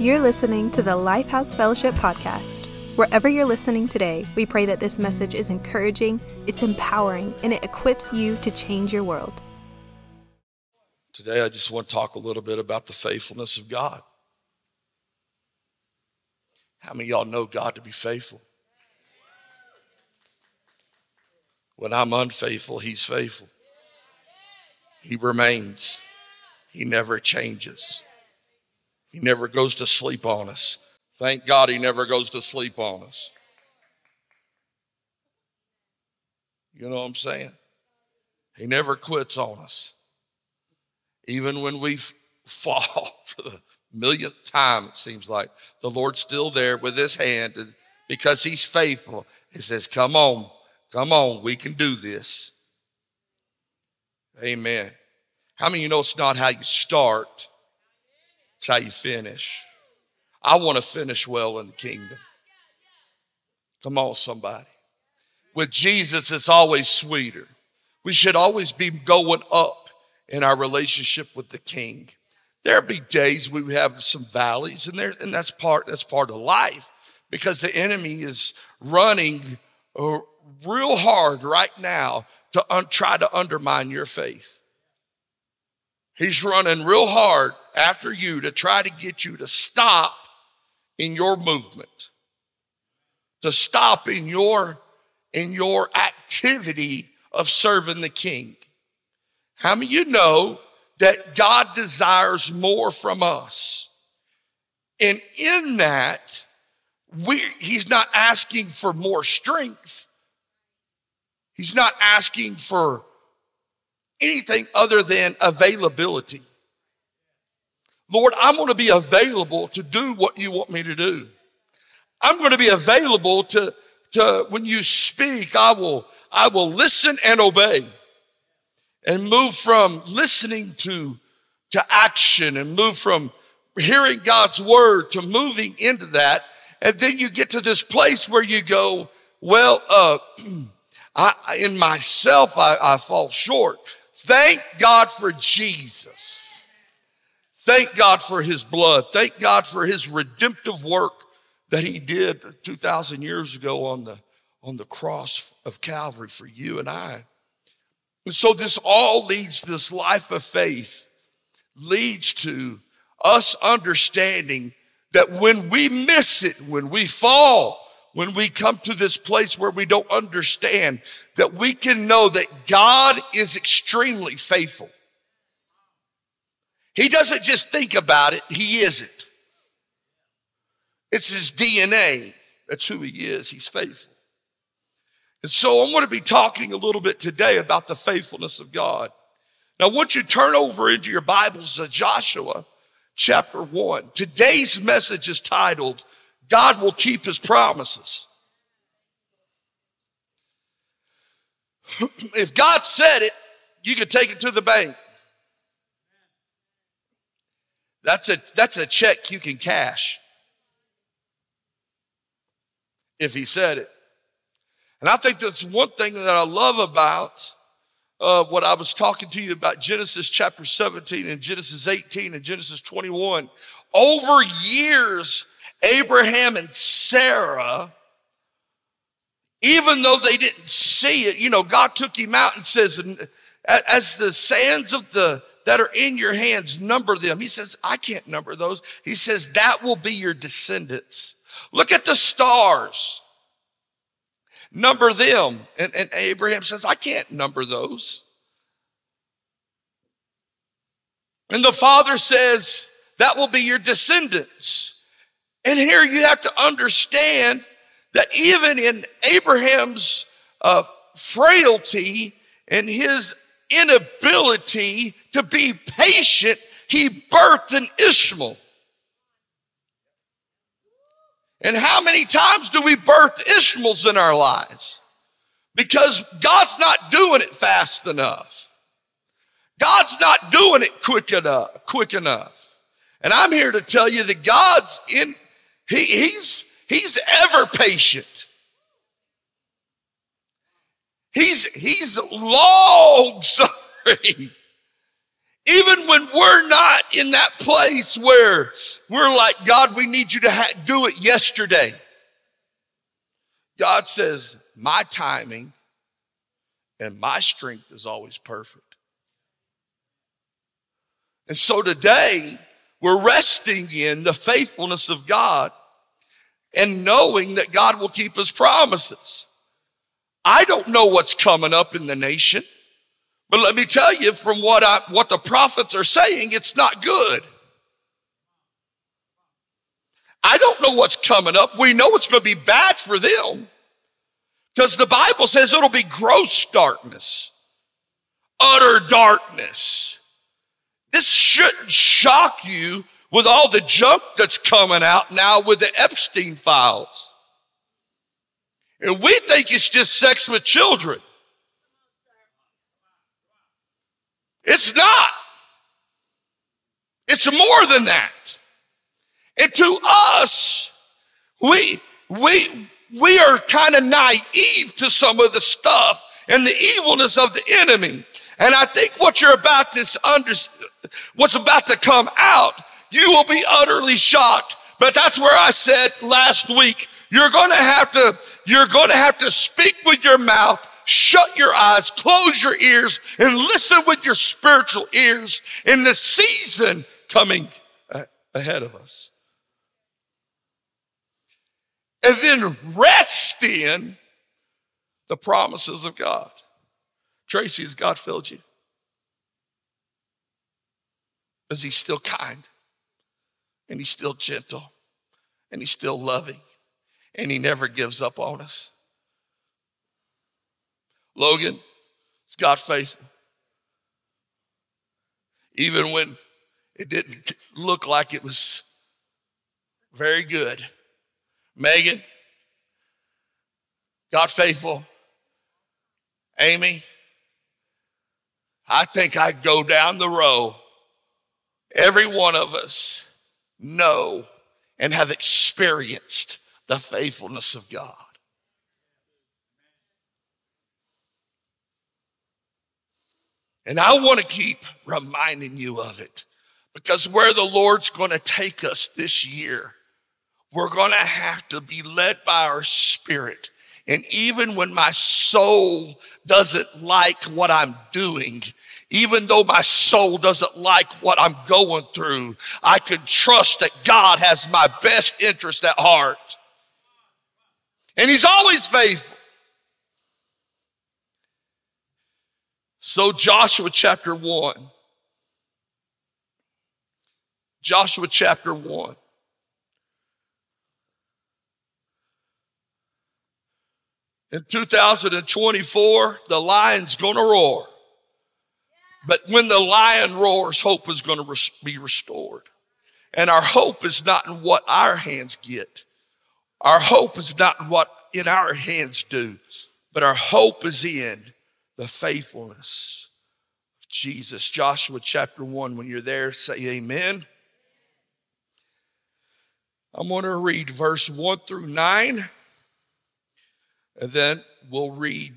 You're listening to the Lifehouse Fellowship Podcast. Wherever you're listening today, we pray that this message is encouraging, it's empowering, and it equips you to change your world. Today, I just want to talk a little bit about the faithfulness of God. How many of y'all know God to be faithful? When I'm unfaithful, He's faithful. He remains, He never changes, He never goes to sleep on us. Thank God He never goes to sleep on us. You know what I'm saying? He never quits on us. Even when we fall for the millionth time, it seems like the Lord's still there with his hand because he's faithful. He says, Come on, come on, we can do this. Amen. How many of you know it's not how you start, it's how you finish? I want to finish well in the kingdom. Come on, somebody. With Jesus, it's always sweeter. We should always be going up in our relationship with the King. There'll be days we have some valleys, and there, and that's part that's part of life because the enemy is running uh, real hard right now to un- try to undermine your faith. He's running real hard after you to try to get you to stop in your movement, to stop in your in your activity of serving the king. How many you know that God desires more from us? And in that, we, he's not asking for more strength. He's not asking for anything other than availability. Lord, I'm going to be available to do what you want me to do. I'm going to be available to, to when you speak, I will, I will listen and obey and move from listening to, to action and move from hearing God's word to moving into that. And then you get to this place where you go, well, uh, I, in myself, I, I fall short. Thank God for Jesus. Thank God for his blood. Thank God for his redemptive work that he did 2,000 years ago on the, on the cross of Calvary for you and I. And so this all leads, this life of faith leads to us understanding that when we miss it, when we fall, when we come to this place where we don't understand, that we can know that God is extremely faithful. He doesn't just think about it, He is it. It's His DNA. That's who He is. He's faithful. And so I'm going to be talking a little bit today about the faithfulness of God. Now, once you to turn over into your Bibles to Joshua chapter 1, today's message is titled, God will keep his promises. if God said it, you could take it to the bank. That's a, that's a check you can cash if he said it. And I think that's one thing that I love about uh, what I was talking to you about Genesis chapter 17 and Genesis 18 and Genesis 21. Over years, Abraham and Sarah, even though they didn't see it, you know, God took him out and says, as the sands of the that are in your hands, number them. He says, I can't number those. He says, that will be your descendants. Look at the stars. Number them. And, and Abraham says, I can't number those. And the father says, that will be your descendants. And here you have to understand that even in Abraham's uh, frailty and his inability to be patient, he birthed an Ishmael. And how many times do we birth Ishmaels in our lives? Because God's not doing it fast enough. God's not doing it quick enough, quick enough. And I'm here to tell you that God's in, he, he's, he's ever patient. He's, he's long suffering. Even when we're not in that place where we're like, God, we need you to ha- do it yesterday. God says, my timing and my strength is always perfect. And so today, we're resting in the faithfulness of God and knowing that God will keep his promises. I don't know what's coming up in the nation, but let me tell you from what I, what the prophets are saying, it's not good. I don't know what's coming up. We know it's going to be bad for them because the Bible says it'll be gross darkness, utter darkness. This shouldn't shock you with all the junk that's coming out now with the Epstein files. And we think it's just sex with children. It's not. It's more than that. And to us, we, we, we are kind of naive to some of the stuff and the evilness of the enemy. And I think what you're about to under, what's about to come out, you will be utterly shocked. But that's where I said last week, you're going to have to, you're going to have to speak with your mouth, shut your eyes, close your ears, and listen with your spiritual ears in the season coming uh, ahead of us. And then rest in the promises of God. Tracy, has God filled you? Is he still kind? And he's still gentle? And he's still loving? And he never gives up on us? Logan, is God faithful? Even when it didn't look like it was very good. Megan, God faithful. Amy, I think I'd go down the row. Every one of us know and have experienced the faithfulness of God. And I want to keep reminding you of it because where the Lord's going to take us this year, we're going to have to be led by our spirit. And even when my soul doesn't like what I'm doing, even though my soul doesn't like what I'm going through, I can trust that God has my best interest at heart. And He's always faithful. So, Joshua chapter 1. Joshua chapter 1. In 2024, the lion's gonna roar. But when the lion roars, hope is gonna be restored. And our hope is not in what our hands get. Our hope is not what in our hands do, but our hope is in the faithfulness of Jesus. Joshua chapter 1, when you're there, say amen. I'm going to read verse 1 through 9. And then we'll read,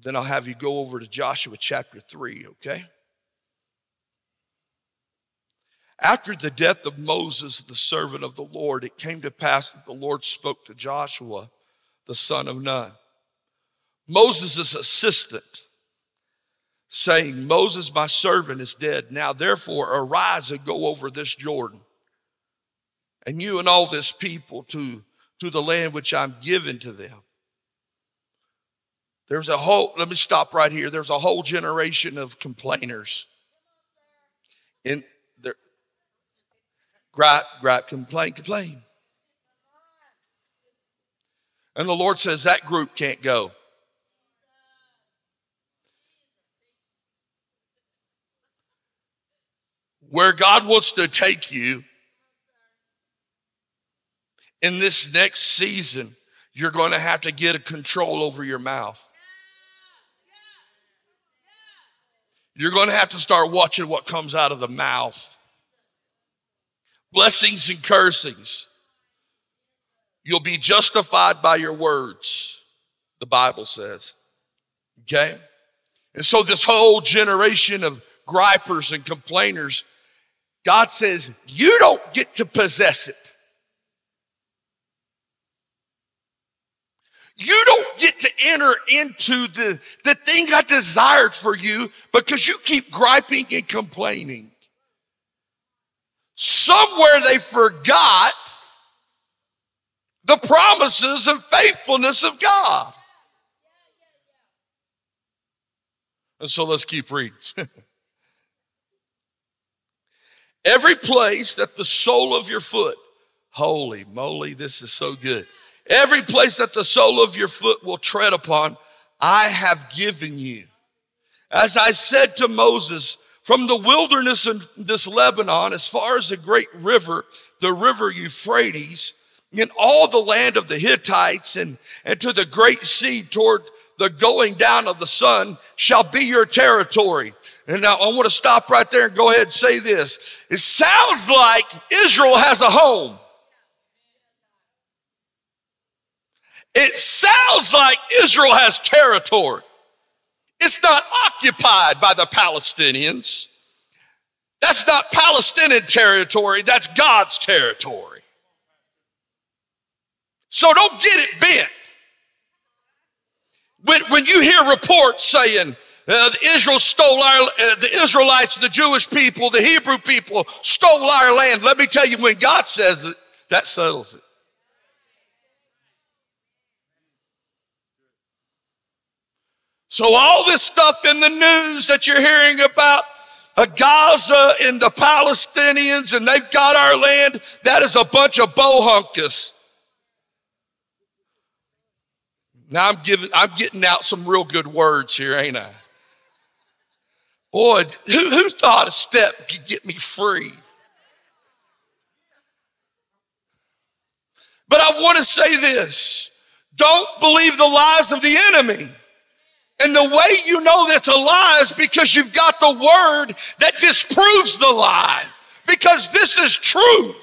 then I'll have you go over to Joshua chapter 3, okay? After the death of Moses, the servant of the Lord, it came to pass that the Lord spoke to Joshua, the son of Nun, Moses' assistant, saying, Moses, my servant, is dead. Now therefore arise and go over this Jordan, and you and all this people to, to the land which I'm giving to them. There's a whole, let me stop right here. There's a whole generation of complainers. In gripe, gripe, complain, complain. And the Lord says that group can't go. Where God wants to take you in this next season, you're going to have to get a control over your mouth. You're going to have to start watching what comes out of the mouth. Blessings and cursings. You'll be justified by your words, the Bible says. Okay? And so, this whole generation of gripers and complainers, God says, you don't get to possess it. You don't get to enter into the, the thing I desired for you because you keep griping and complaining. Somewhere they forgot the promises and faithfulness of God. And so let's keep reading. Every place that the sole of your foot, holy moly, this is so good. Every place that the sole of your foot will tread upon, I have given you. As I said to Moses, from the wilderness in this Lebanon, as far as the great river, the river Euphrates, in all the land of the Hittites and, and to the great sea toward the going down of the sun shall be your territory. And now I want to stop right there and go ahead and say this. It sounds like Israel has a home. It sounds like Israel has territory. It's not occupied by the Palestinians. That's not Palestinian territory, that's God's territory. So don't get it bent. When, when you hear reports saying uh, Israel stole our, uh, the Israelites, the Jewish people, the Hebrew people stole our land, let me tell you, when God says it, that settles it. So all this stuff in the news that you're hearing about uh, Gaza and the Palestinians and they've got our land, that is a bunch of bohunkus. Now I'm giving, I'm getting out some real good words here, ain't I? Boy, who, who thought a step could get me free? But I want to say this. Don't believe the lies of the enemy. And the way you know that's a lie is because you've got the word that disproves the lie. Because this is true.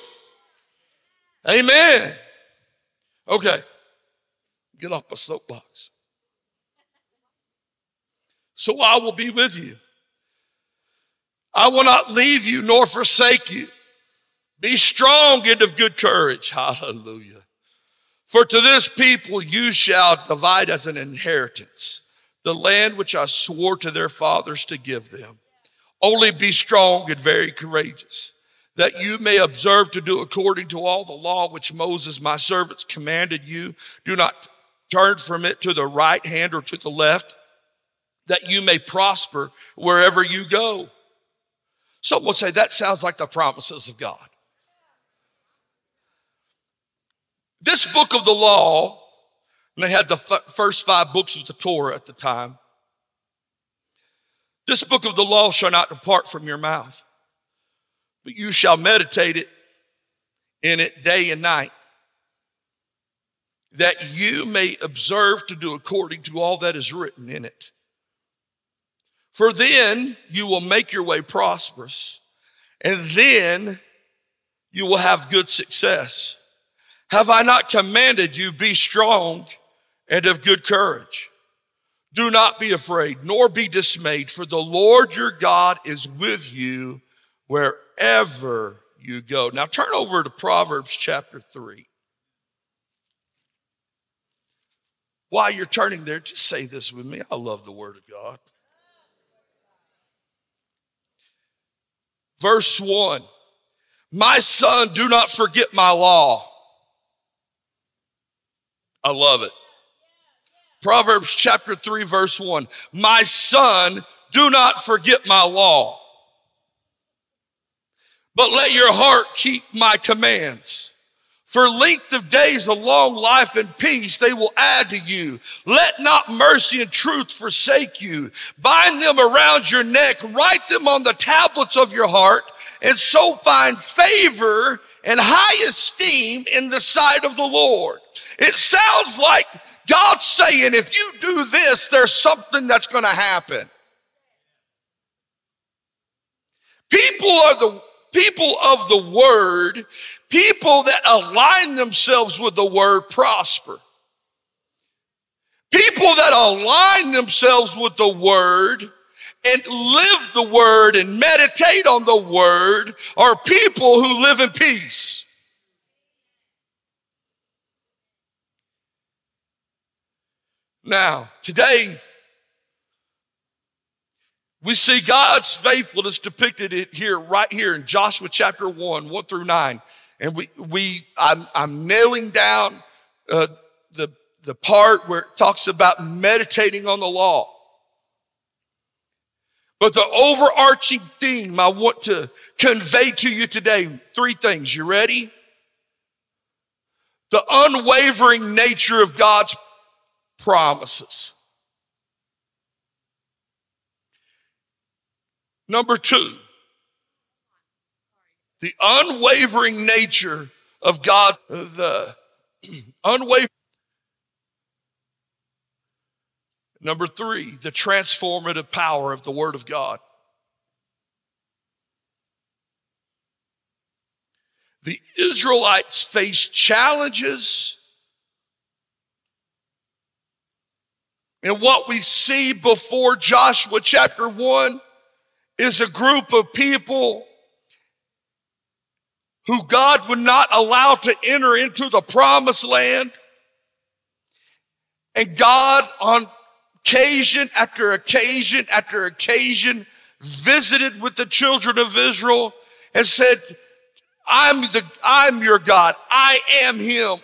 Amen. Okay. Get off my soapbox. So I will be with you. I will not leave you nor forsake you. Be strong and of good courage. Hallelujah. For to this people you shall divide as an inheritance the land which I swore to their fathers to give them. Only be strong and very courageous that you may observe to do according to all the law which Moses, my servants, commanded you. Do not turn from it to the right hand or to the left, that you may prosper wherever you go. Someone say that sounds like the promises of God. This book of the law, and they had the f- first five books of the Torah at the time. This book of the law shall not depart from your mouth, but you shall meditate it in it day and night, that you may observe to do according to all that is written in it. For then you will make your way prosperous, and then you will have good success. Have I not commanded you, be strong and of good courage? Do not be afraid, nor be dismayed, for the Lord your God is with you wherever you go. Now turn over to Proverbs chapter 3. While you're turning there, just say this with me. I love the Word of God. Verse 1 My son, do not forget my law. I love it. Proverbs chapter 3, verse 1 My son, do not forget my law, but let your heart keep my commands. For length of days, a long life and peace they will add to you. Let not mercy and truth forsake you. Bind them around your neck, write them on the tablets of your heart, and so find favor and high esteem in the sight of the Lord. It sounds like God's saying, if you do this, there's something that's going to happen. People are the people of the word People that align themselves with the word prosper. People that align themselves with the word and live the word and meditate on the word are people who live in peace. Now, today, we see God's faithfulness depicted here, right here in Joshua chapter 1, 1 through 9. And we, we I'm, I'm nailing down uh, the, the part where it talks about meditating on the law. But the overarching theme I want to convey to you today, three things. You ready? The unwavering nature of God's promises. Number two, the unwavering nature of God, the unwavering. Number three, the transformative power of the Word of God. The Israelites faced challenges. And what we see before Joshua chapter 1 is a group of people who God would not allow to enter into the promised land. And God, on occasion after occasion after occasion, visited with the children of Israel and said, I'm the, I'm your God. I am him.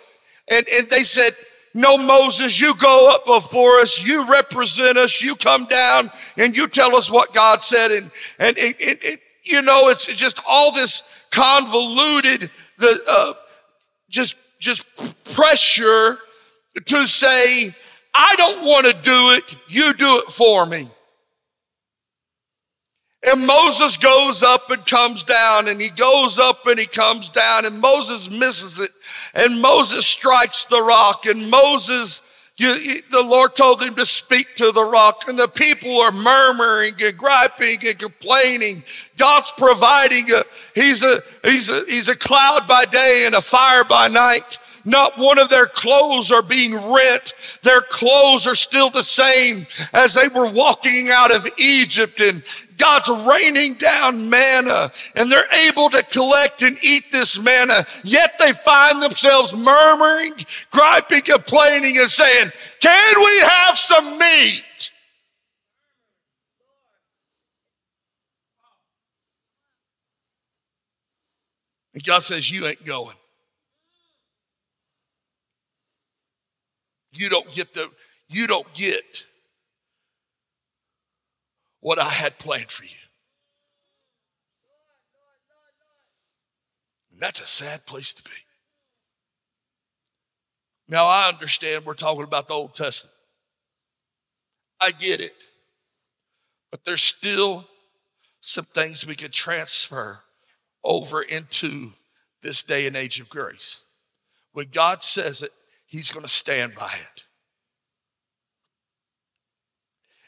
And, and they said, no, Moses, you go up before us. You represent us. You come down and you tell us what God said. And, and it, it, it you know, it's just all this convoluted, the, uh, just, just pressure to say, I don't want to do it. You do it for me. And Moses goes up and comes down and he goes up and he comes down and Moses misses it and Moses strikes the rock and Moses you, the Lord told him to speak to the rock and the people are murmuring and griping and complaining. God's providing a, he's a, he's a, he's a cloud by day and a fire by night. Not one of their clothes are being rent. Their clothes are still the same as they were walking out of Egypt and God's raining down manna and they're able to collect and eat this manna. Yet they find themselves murmuring, griping, complaining and saying, can we have some meat? And God says, you ain't going. You don't get the, you don't get what I had planned for you. And that's a sad place to be. Now, I understand we're talking about the Old Testament. I get it. But there's still some things we can transfer over into this day and age of grace. When God says it, He's going to stand by it.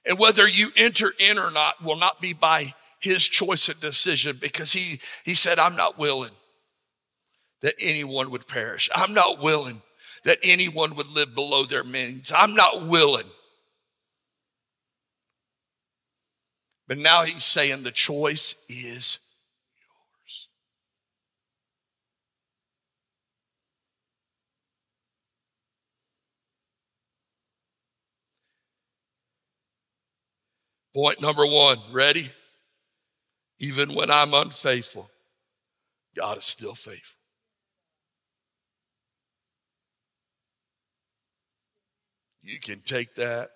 And whether you enter in or not will not be by his choice and decision because he, he said, I'm not willing that anyone would perish. I'm not willing that anyone would live below their means. I'm not willing. But now he's saying the choice is Point number one, ready? Even when I'm unfaithful, God is still faithful. You can take that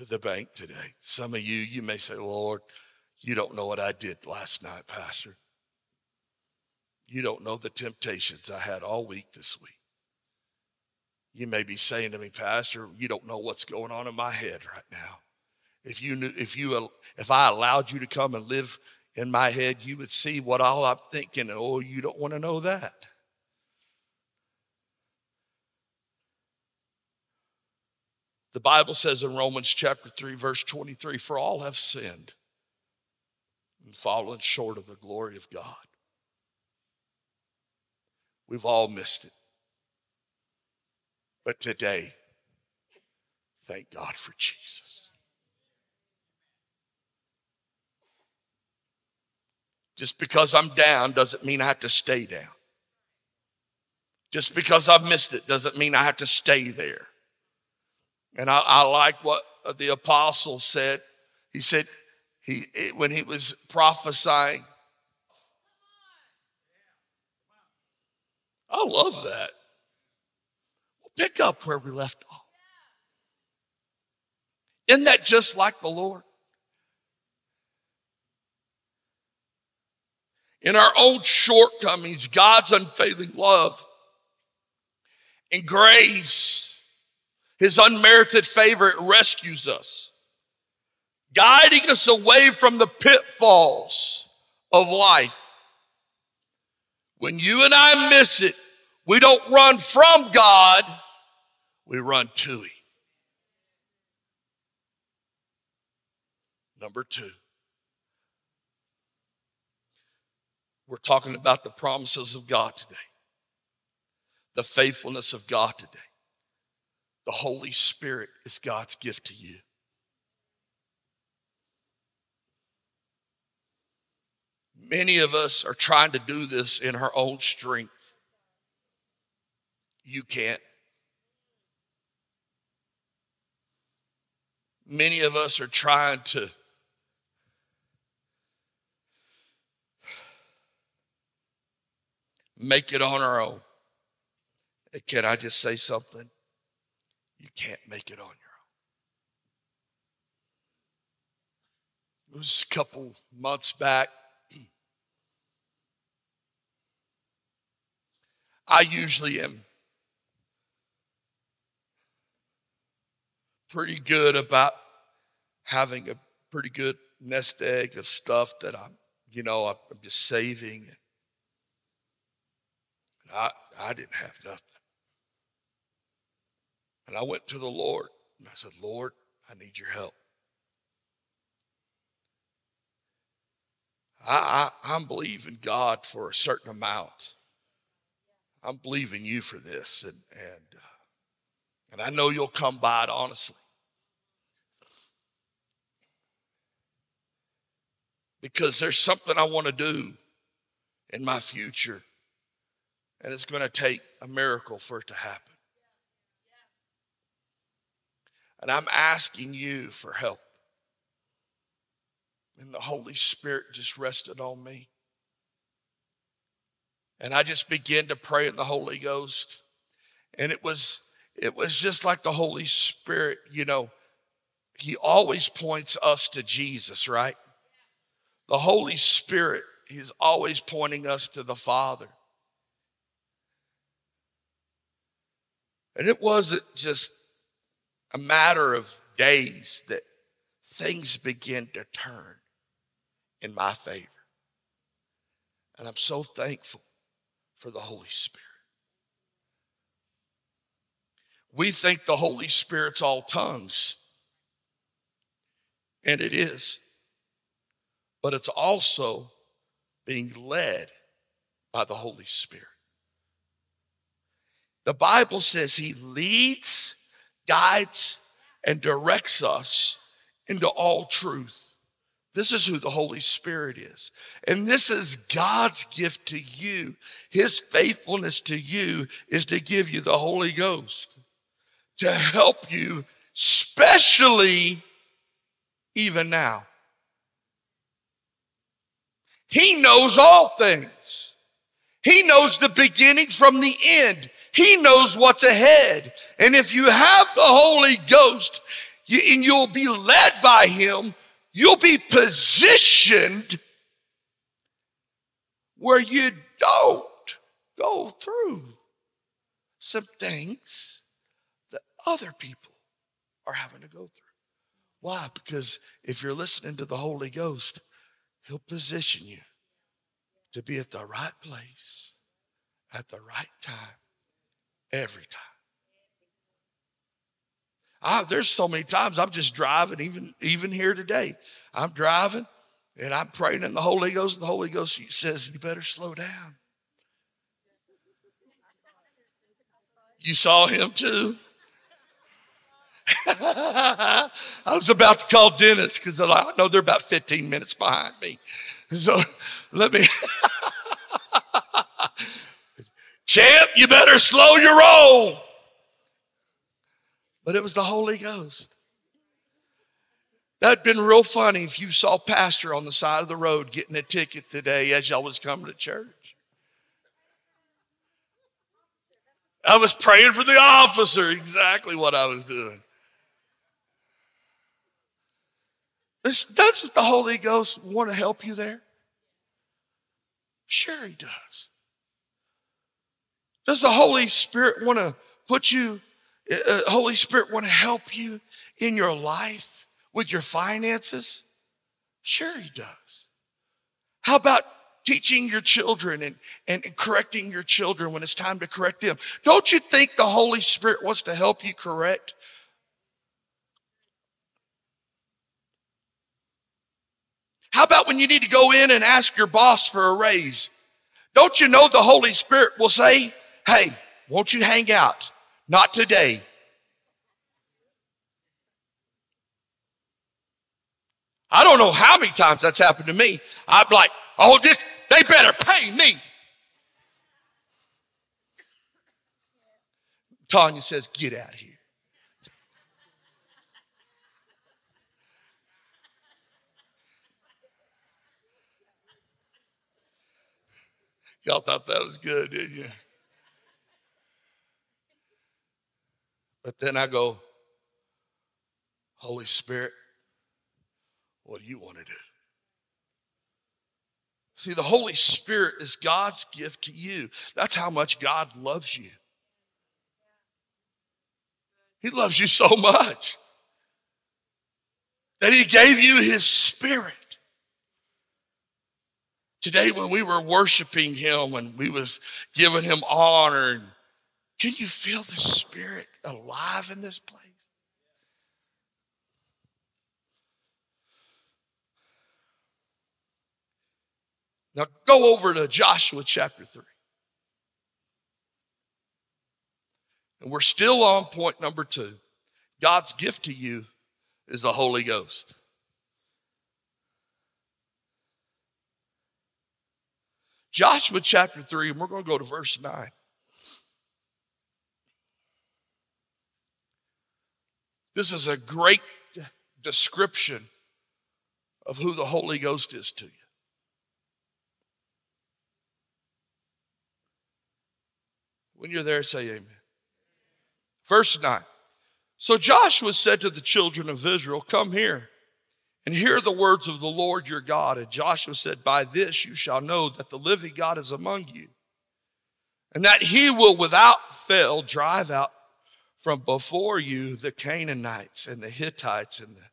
to the bank today. Some of you, you may say, Lord, you don't know what I did last night, Pastor. You don't know the temptations I had all week this week. You may be saying to me, Pastor, you don't know what's going on in my head right now. If you knew, if you, if I allowed you to come and live in my head, you would see what all I'm thinking. Oh, you don't want to know that. The Bible says in Romans chapter 3, verse 23 For all have sinned and fallen short of the glory of God. We've all missed it. But today, thank God for Jesus. Just because I'm down doesn't mean I have to stay down. Just because I've missed it doesn't mean I have to stay there. And I, I like what the apostle said. He said, he, when he was prophesying, I love that. We'll pick up where we left off. Isn't that just like the Lord? In our own shortcomings, God's unfailing love and grace, His unmerited favor, it rescues us, guiding us away from the pitfalls of life. When you and I miss it, we don't run from God, we run to Him. Number two, we're talking about the promises of God today, the faithfulness of God today. The Holy Spirit is God's gift to you. Many of us are trying to do this in our own strength. You can't. Many of us are trying to make it on our own. Can I just say something? You can't make it on your own. It was a couple months back. I usually am pretty good about having a pretty good nest egg of stuff that I'm, you know, I'm just saving. I, I didn't have nothing. And I went to the Lord and I said, Lord, I need your help. I, I, am believing God for a certain amount. I'm believing you for this, and and uh, and I know you'll come by it honestly. Because there's something I want to do in my future and it's going to take a miracle for it to happen. And I'm asking you for help. And the Holy Spirit just rested on me. And I just began to pray in the Holy Ghost. And it was it was just like the Holy Spirit, you know, he always points us to Jesus, right? The Holy Spirit, he's always pointing us to the Father. And it wasn't just a matter of days that things began to turn in my favor. And I'm so thankful for the Holy Spirit. We think the Holy Spirit's all tongues, and it is, but it's also being led by the Holy Spirit. The Bible says he leads, guides, and directs us into all truth. This is who the Holy Spirit is. And this is God's gift to you. His faithfulness to you is to give you the Holy Ghost to help you, especially even now. He knows all things. He knows the beginning from the end. He knows what's ahead. And if you have the Holy Ghost you, and you'll be led by Him, you'll be positioned where you don't go through some things that other people are having to go through. Why? Because if you're listening to the Holy Ghost, He'll position you to be at the right place at the right time every time. I, there's so many times I'm just driving, even even here today. I'm driving and I'm praying in the Holy Ghost, and the Holy Ghost says, You better slow down. You saw him too. I was about to call Dennis because I know they're about 15 minutes behind me. So let me. Champ, you better slow your roll. But it was the Holy Ghost. That'd been real funny if you saw Pastor on the side of the road getting a ticket today as y'all was coming to church. I was praying for the officer, exactly what I was doing. This, does the Holy Ghost want to help you there? Sure, He does. Does the Holy Spirit want to put you, uh, uh, Holy Spirit want to help you in your life with your finances? Sure, He does. How about teaching your children and, and, and correcting your children when it's time to correct them? Don't you think the Holy Spirit wants to help you correct How about when you need to go in and ask your boss for a raise? Don't you know the Holy Spirit will say, Hey, won't you hang out? Not today. I don't know how many times that's happened to me. I'm like, oh, this, they better pay me. Tanya says, get out of here. Y'all thought that was good, didn't you? But then I go, Holy Spirit, what do you want to do? See, the Holy Spirit is God's gift to you. That's how much God loves you. He loves you so much that He gave you His Spirit. Today, when we were worshiping Him and we was giving Him honor, can you feel the Spirit alive in this place? Now go over to Joshua chapter 3. And we're still on point number two. God's gift to you is the Holy Ghost. Joshua chapter 3, and we're going to go to verse 9. This is a great description of who the Holy Ghost is to you. When you're there, say amen. Verse 9. So Joshua said to the children of Israel, Come here and hear the words of the Lord your God. And Joshua said, By this you shall know that the living God is among you, and that he will without fail drive out from before you the Canaanites and the Hittites and the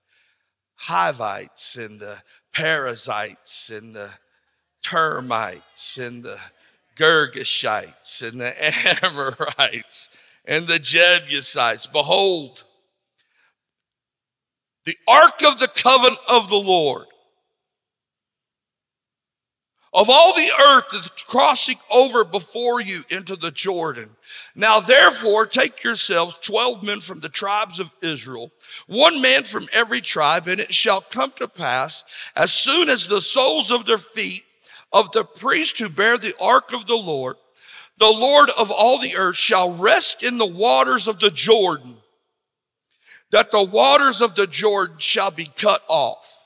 Hivites and the Perizzites and the termites and the Girgashites and the Amorites and the Jebusites. Behold, the ark of the covenant of the Lord of all the earth is crossing over before you into the Jordan. Now therefore take yourselves 12 men from the tribes of Israel, one man from every tribe, and it shall come to pass as soon as the soles of their feet of the priest who bear the ark of the Lord, the Lord of all the earth shall rest in the waters of the Jordan, that the waters of the Jordan shall be cut off.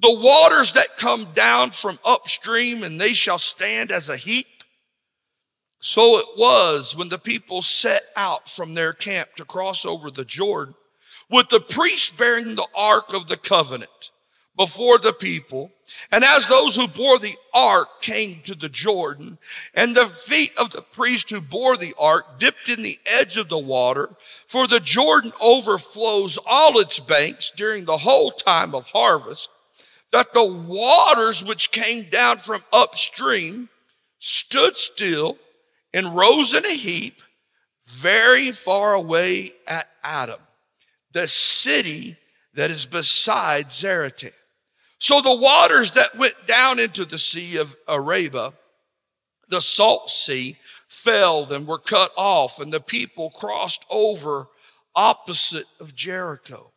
The waters that come down from upstream and they shall stand as a heap. So it was when the people set out from their camp to cross over the Jordan with the priest bearing the ark of the covenant before the people and as those who bore the ark came to the Jordan, and the feet of the priest who bore the ark dipped in the edge of the water, for the Jordan overflows all its banks during the whole time of harvest, that the waters which came down from upstream stood still and rose in a heap very far away at Adam, the city that is beside Zaretan. So the waters that went down into the Sea of Arabah, the salt sea, fell and were cut off, and the people crossed over opposite of Jericho.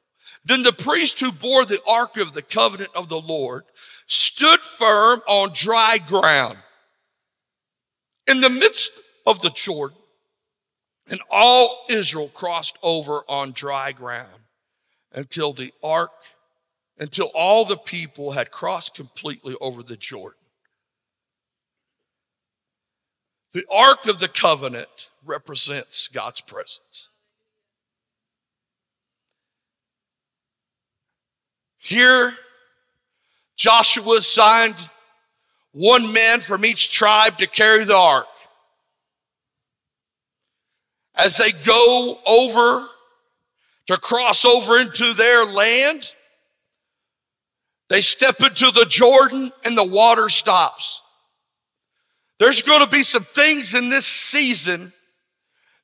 Then the priest who bore the ark of the covenant of the Lord stood firm on dry ground in the midst of the Jordan. And all Israel crossed over on dry ground until the ark, until all the people had crossed completely over the Jordan. The ark of the covenant represents God's presence. Here, Joshua assigned one man from each tribe to carry the ark. As they go over to cross over into their land, they step into the Jordan and the water stops. There's going to be some things in this season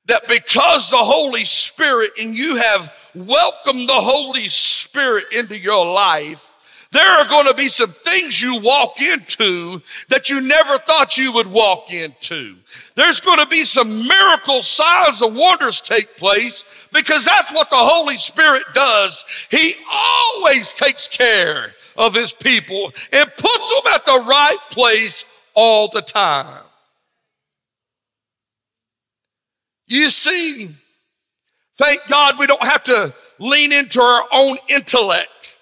that because the Holy Spirit and you have welcomed the Holy Spirit into your life, there are going to be some things you walk into that you never thought you would walk into. There's going to be some miracle signs and wonders take place because that's what the Holy Spirit does. He always takes care of his people and puts them at the right place all the time. You see, thank God we don't have to lean into our own intellect.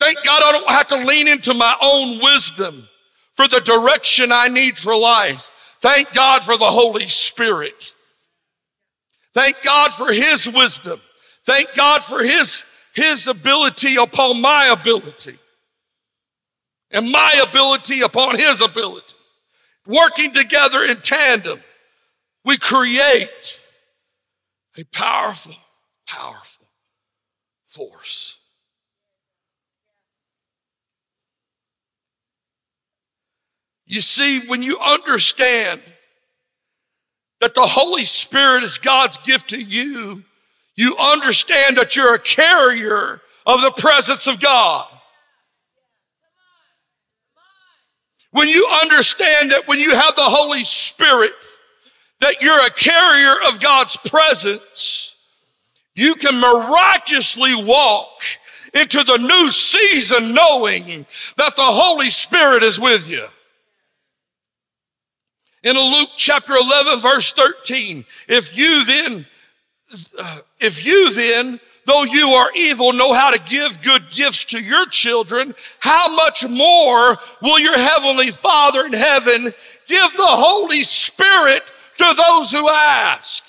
Thank God I don't have to lean into my own wisdom for the direction I need for life. Thank God for the Holy Spirit. Thank God for His wisdom. Thank God for His, His ability upon my ability and my ability upon His ability. Working together in tandem, we create a powerful, powerful force. You see, when you understand that the Holy Spirit is God's gift to you, you understand that you're a carrier of the presence of God. When you understand that when you have the Holy Spirit, that you're a carrier of God's presence, you can miraculously walk into the new season knowing that the Holy Spirit is with you. In Luke chapter 11 verse 13, if you then, uh, if you then, though you are evil, know how to give good gifts to your children, how much more will your heavenly Father in heaven give the Holy Spirit to those who ask?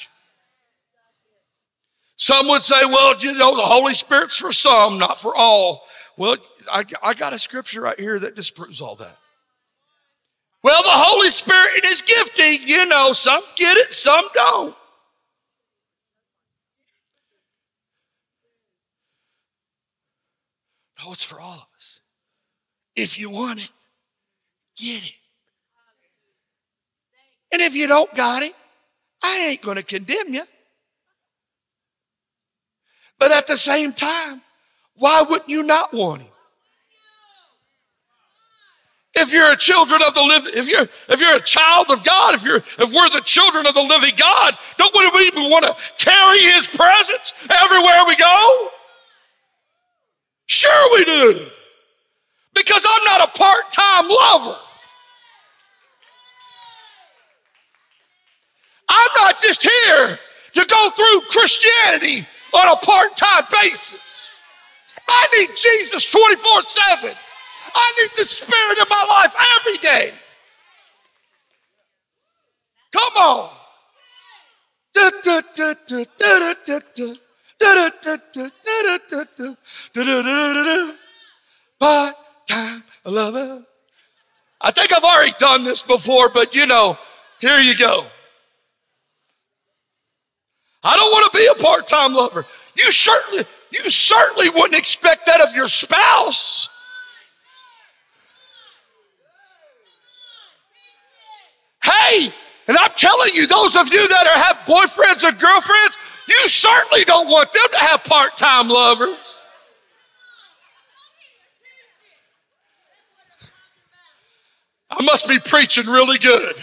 Some would say, well, you know, the Holy Spirit's for some, not for all. Well, I, I got a scripture right here that disproves all that. Well, the Holy Spirit is gifting. You know, some get it, some don't. No, it's for all of us. If you want it, get it. And if you don't got it, I ain't going to condemn you. But at the same time, why wouldn't you not want it? If you're a children of the living, if you're if you're a child of God, if you're if we're the children of the living God, don't we even want to carry His presence everywhere we go? Sure we do, because I'm not a part-time lover. I'm not just here to go through Christianity on a part-time basis. I need Jesus 24 7. I need the Spirit in my life every day. Come on. Part time. I think I've already done this before, but you know, here you go. I don't want to be a part time lover. You certainly, you certainly wouldn't expect that of your spouse. Hey, and I'm telling you, those of you that are, have boyfriends or girlfriends, you certainly don't want them to have part time lovers. I must be preaching really good.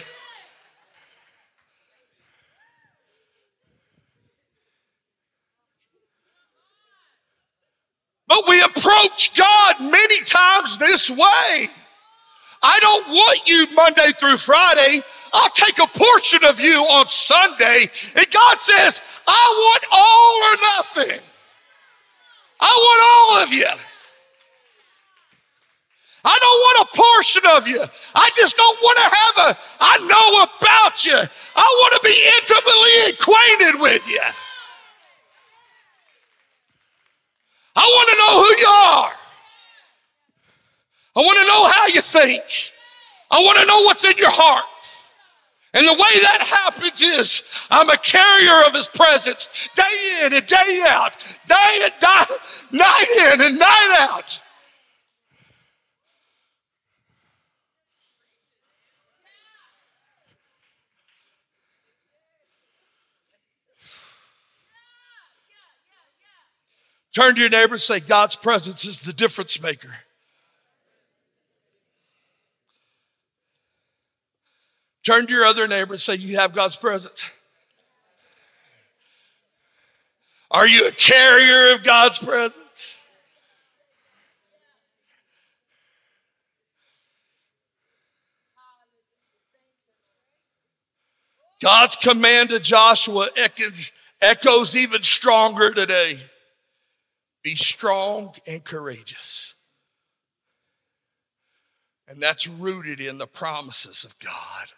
But we approach God many times this way. I don't want you Monday through Friday. I'll take a portion of you on Sunday. And God says, I want all or nothing. I want all of you. I don't want a portion of you. I just don't want to have a, I know about you. I want to be intimately acquainted with you. I want to know who you are. I want to know how you think. I want to know what's in your heart. And the way that happens is I'm a carrier of his presence day in and day out, day and night, night in and night out. Turn to your neighbor and say, God's presence is the difference maker. Turn to your other neighbor and say, You have God's presence. Are you a carrier of God's presence? God's command to Joshua echoes, echoes even stronger today. Be strong and courageous. And that's rooted in the promises of God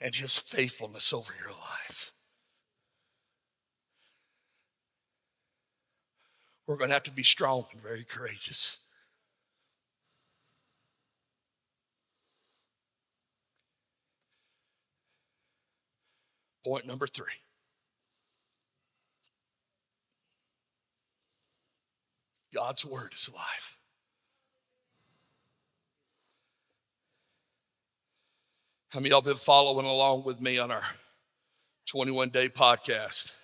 and his faithfulness over your life. We're going to have to be strong and very courageous. Point number three. God's word is alive. How many y'all been following along with me on our 21 day podcast?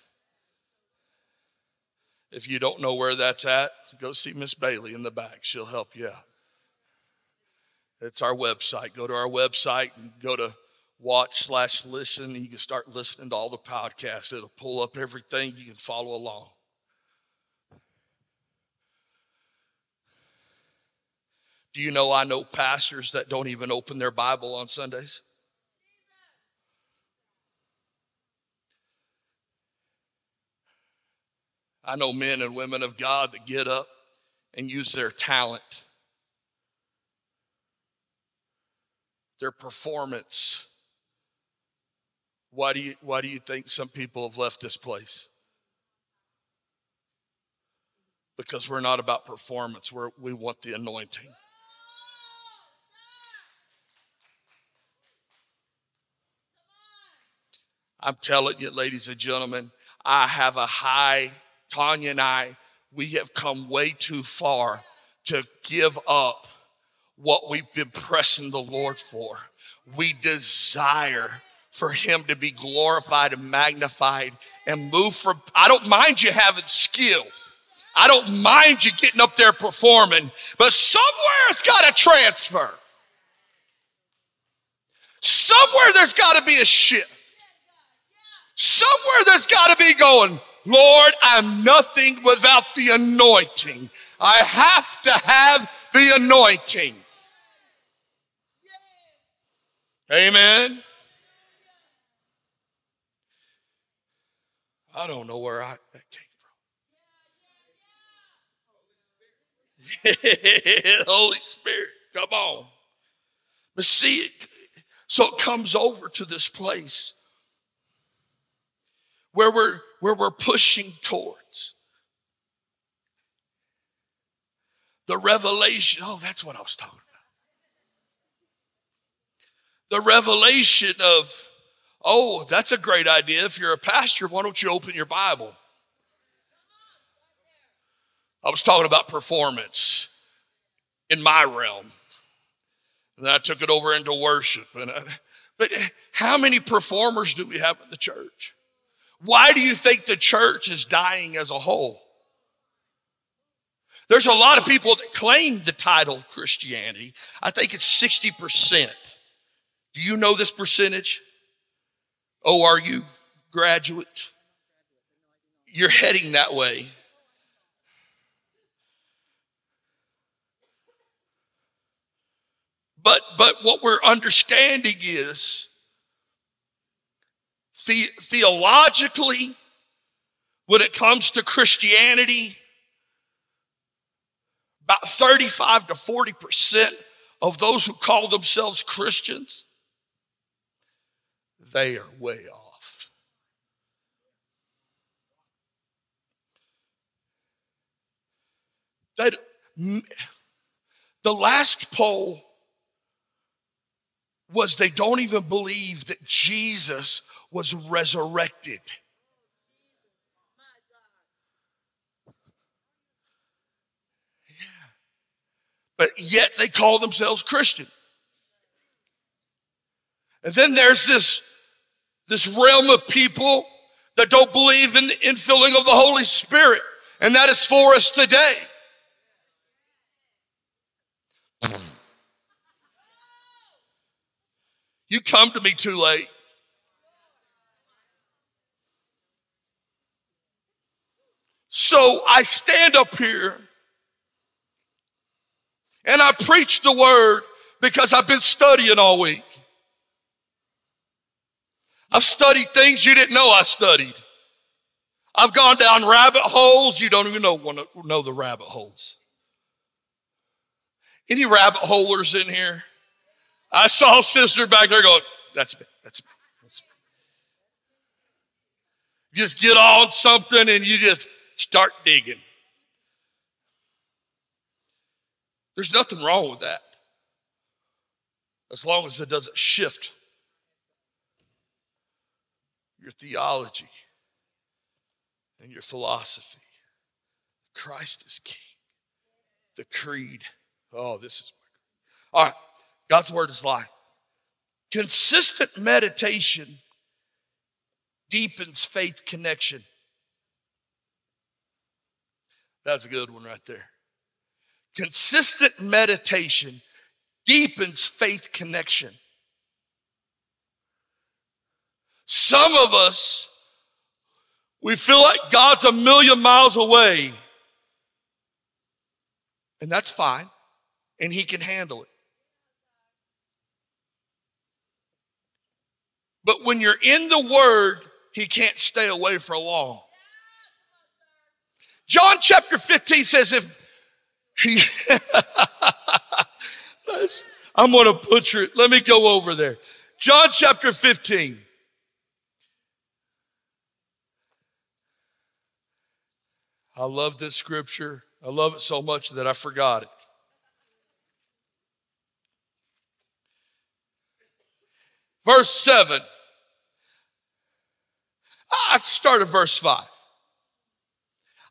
If you don't know where that's at, go see Miss Bailey in the back. She'll help you out. It's our website. Go to our website and go to watch slash listen, and you can start listening to all the podcasts. It'll pull up everything. You can follow along. Do you know I know pastors that don't even open their Bible on Sundays? I know men and women of God that get up and use their talent, their performance. Why do you, why do you think some people have left this place? Because we're not about performance, we're, we want the anointing. I'm telling you, ladies and gentlemen, I have a high Tanya and I, we have come way too far to give up what we've been pressing the Lord for. We desire for Him to be glorified and magnified and move from. I don't mind you having skill. I don't mind you getting up there performing, but somewhere it's got to transfer. Somewhere there's got to be a shift. Somewhere there's got to be going, Lord, I'm nothing without the anointing. I have to have the anointing. Amen. I don't know where I, that came from. Holy Spirit, come on. But see, it, so it comes over to this place where we're, where we're pushing towards. The revelation, oh, that's what I was talking about. The revelation of, oh, that's a great idea. If you're a pastor, why don't you open your Bible? I was talking about performance in my realm. And I took it over into worship. And I, but how many performers do we have in the church? Why do you think the church is dying as a whole? There's a lot of people that claim the title of Christianity. I think it's 60%. Do you know this percentage? Oh, are you graduate? You're heading that way. But, but what we're understanding is the, theologically, when it comes to Christianity, about 35 to 40% of those who call themselves Christians, they are way off. That the last poll was they don't even believe that Jesus was resurrected. But yet they call themselves Christian. And then there's this, this realm of people that don't believe in the infilling of the Holy Spirit. And that is for us today. You come to me too late. So I stand up here and I preach the word because I've been studying all week. I've studied things you didn't know I studied. I've gone down rabbit holes you don't even know, know the rabbit holes. Any rabbit holers in here? I saw sister back there going, that's me, that's me, that's me. Just get on something and you just start digging. There's nothing wrong with that. As long as it doesn't shift your theology and your philosophy. Christ is King. The creed. Oh, this is my All right. God's word is life. Consistent meditation deepens faith connection. That's a good one right there. Consistent meditation deepens faith connection. Some of us, we feel like God's a million miles away. And that's fine. And He can handle it. But when you're in the Word, He can't stay away for long. John chapter 15 says, if I'm going to butcher it. Let me go over there. John chapter 15. I love this scripture. I love it so much that I forgot it. Verse 7. I started verse 5.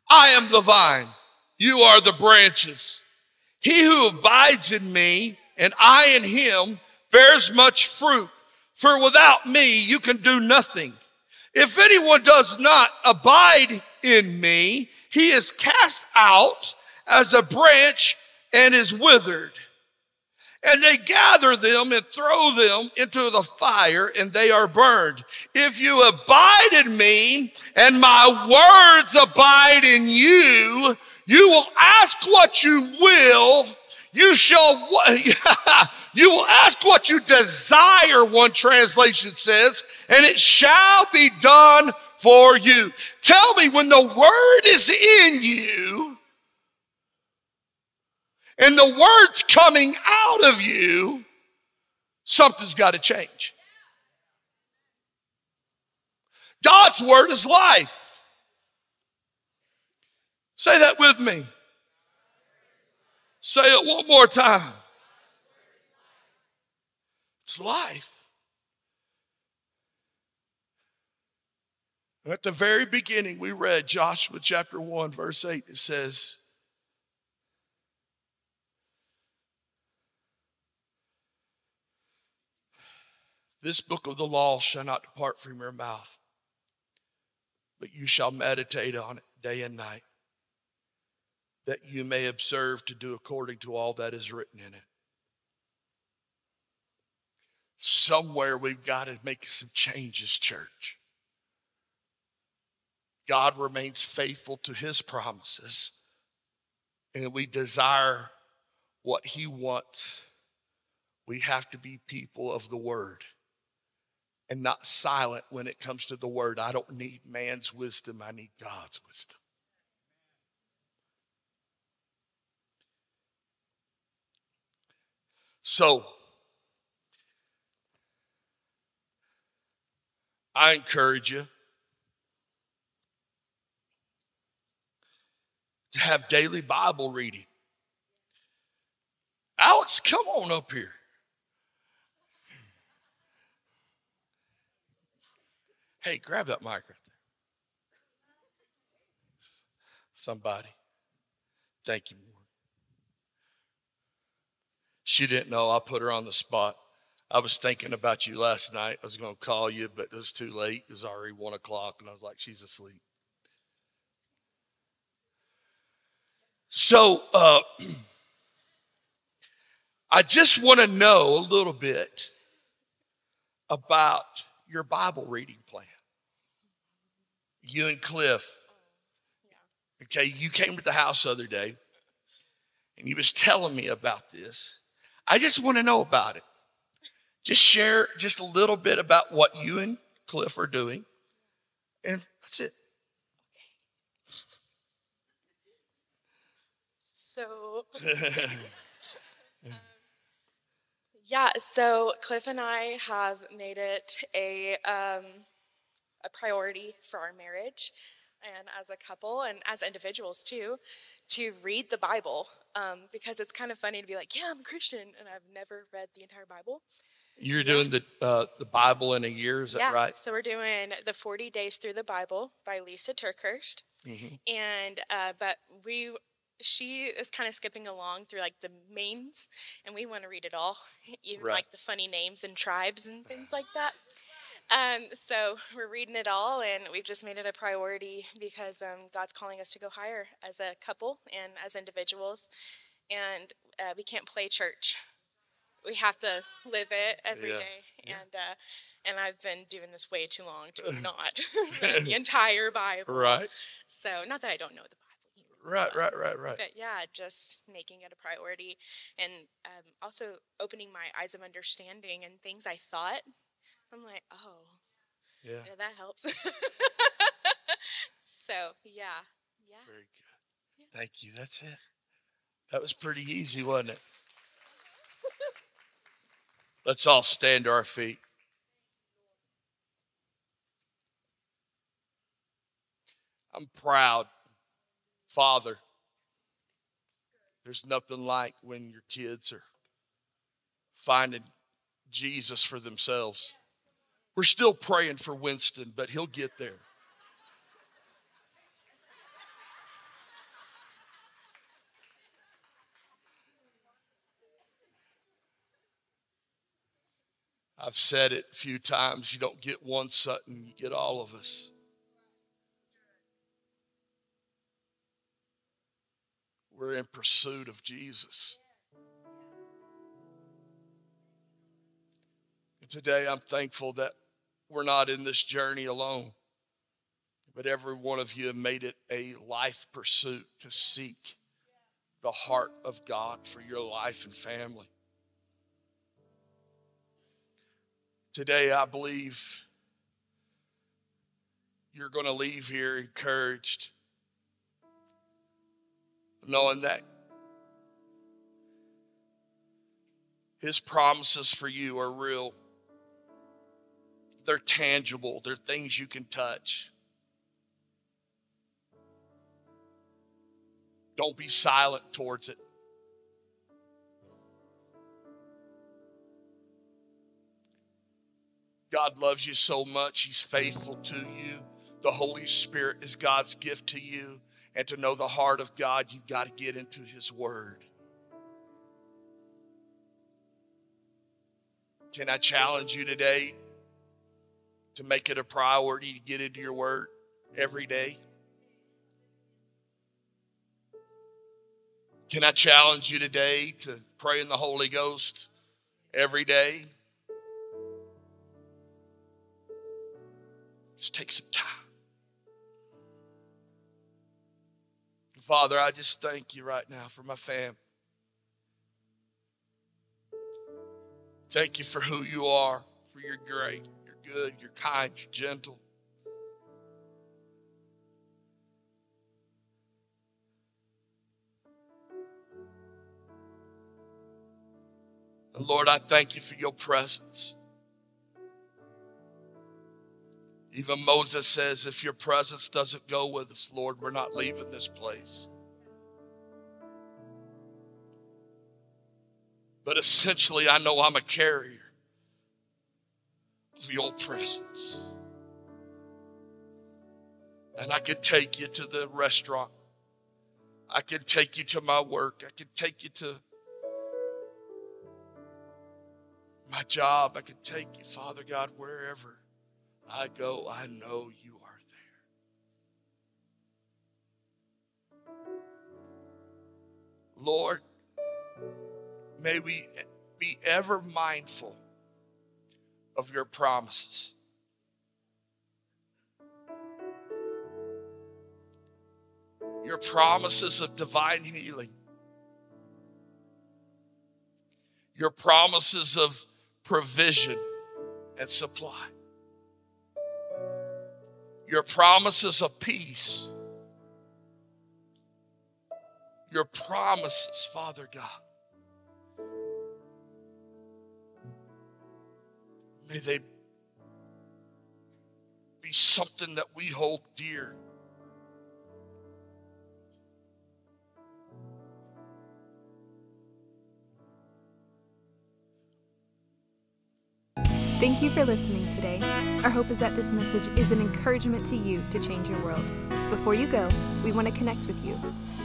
I am the vine, you are the branches. He who abides in me and I in him bears much fruit, for without me you can do nothing. If anyone does not abide in me, he is cast out as a branch and is withered. And they gather them and throw them into the fire and they are burned. If you abide in me and my words abide in you, you will ask what you will. You shall, you will ask what you desire, one translation says, and it shall be done for you. Tell me when the word is in you and the word's coming out of you, something's got to change. God's word is life. Say that with me. Say it one more time. It's life. At the very beginning, we read Joshua chapter 1, verse 8. It says, This book of the law shall not depart from your mouth, but you shall meditate on it day and night, that you may observe to do according to all that is written in it. Somewhere we've got to make some changes, church. God remains faithful to his promises, and we desire what he wants We have to be people of the word and not silent when it comes to the word. I don't need man's wisdom, I need God's wisdom. So, I encourage you to have daily Bible reading. Alex, come on up here. Hey, grab that mic right there. Somebody. Thank you, She didn't know I put her on the spot. I was thinking about you last night. I was going to call you, but it was too late. It was already one o'clock, and I was like, she's asleep. So, uh, I just want to know a little bit about your Bible reading plan. You and Cliff. Okay, you came to the house the other day and he was telling me about this. I just want to know about it. Just share just a little bit about what you and Cliff are doing. And that's it. So Yeah, so Cliff and I have made it a um, a priority for our marriage and as a couple and as individuals too to read the Bible um, because it's kind of funny to be like, yeah, I'm a Christian and I've never read the entire Bible. You're doing the uh, the Bible in a year, is that yeah, right? So we're doing the 40 Days Through the Bible by Lysa TerKeurst, mm-hmm. and uh, but we she is kind of skipping along through like the mains, and we want to read it all, even right. like the funny names and tribes and things like that. Um, so we're reading it all, and we've just made it a priority because um, God's calling us to go higher as a couple and as individuals, and uh, we can't play church. We have to live it every yeah. day, yeah. and uh, and I've been doing this way too long to have not the entire Bible. Right. So not that I don't know the Bible Right, right, right, right. But yeah, just making it a priority and um, also opening my eyes of understanding and things I thought. I'm like, oh, yeah, yeah that helps. so yeah, yeah. Very good. Yeah. Thank you. That's it. That was pretty easy, wasn't it? Let's all stand to our feet. I'm proud Father, there's nothing like when your kids are finding Jesus for themselves. We're still praying for Winston, but he'll get there. I've said it a few times you don't get one Sutton, you get all of us. We're in pursuit of Jesus. And today I'm thankful that we're not in this journey alone, but every one of you have made it a life pursuit to seek the heart of God for your life and family. Today, I believe you're going to leave here encouraged knowing that His promises for you are real. They're tangible, they're things you can touch. Don't be silent towards it. God loves you so much, He's faithful to you. The Holy Spirit is God's gift to you. And to know the heart of God, you've got to get into His Word. Can I challenge you today to make it a priority to get into your Word every day? Can I challenge you today to pray in the Holy Ghost every day? Just take some time. Father, I just thank you right now for my fam. Thank you for who you are, for you're great, you're good, you're kind, you're gentle. And Lord, I thank you for your presence. Even Moses says, if your presence doesn't go with us, Lord, we're not leaving this place. But essentially, I know I'm a carrier of your presence. And I could take you to the restaurant. I could take you to my work. I could take you to my job. I could take you, Father God, wherever I go, I know you are there. Lord, may we be ever mindful of your promises. Your promises of divine healing. Your promises of provision and supply. Your promises of peace. Your promises, Father God. May they be something that we hold dear. Thank you for listening today. Our hope is that this message is an encouragement to you to change your world. Before you go, we want to connect with you.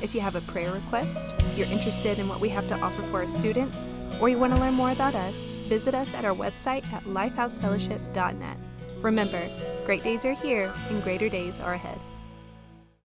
If you have a prayer request, you're interested in what we have to offer for our students, or you want to learn more about us, visit us at our website at lifehousefellowship.net. Remember, great days are here and greater days are ahead.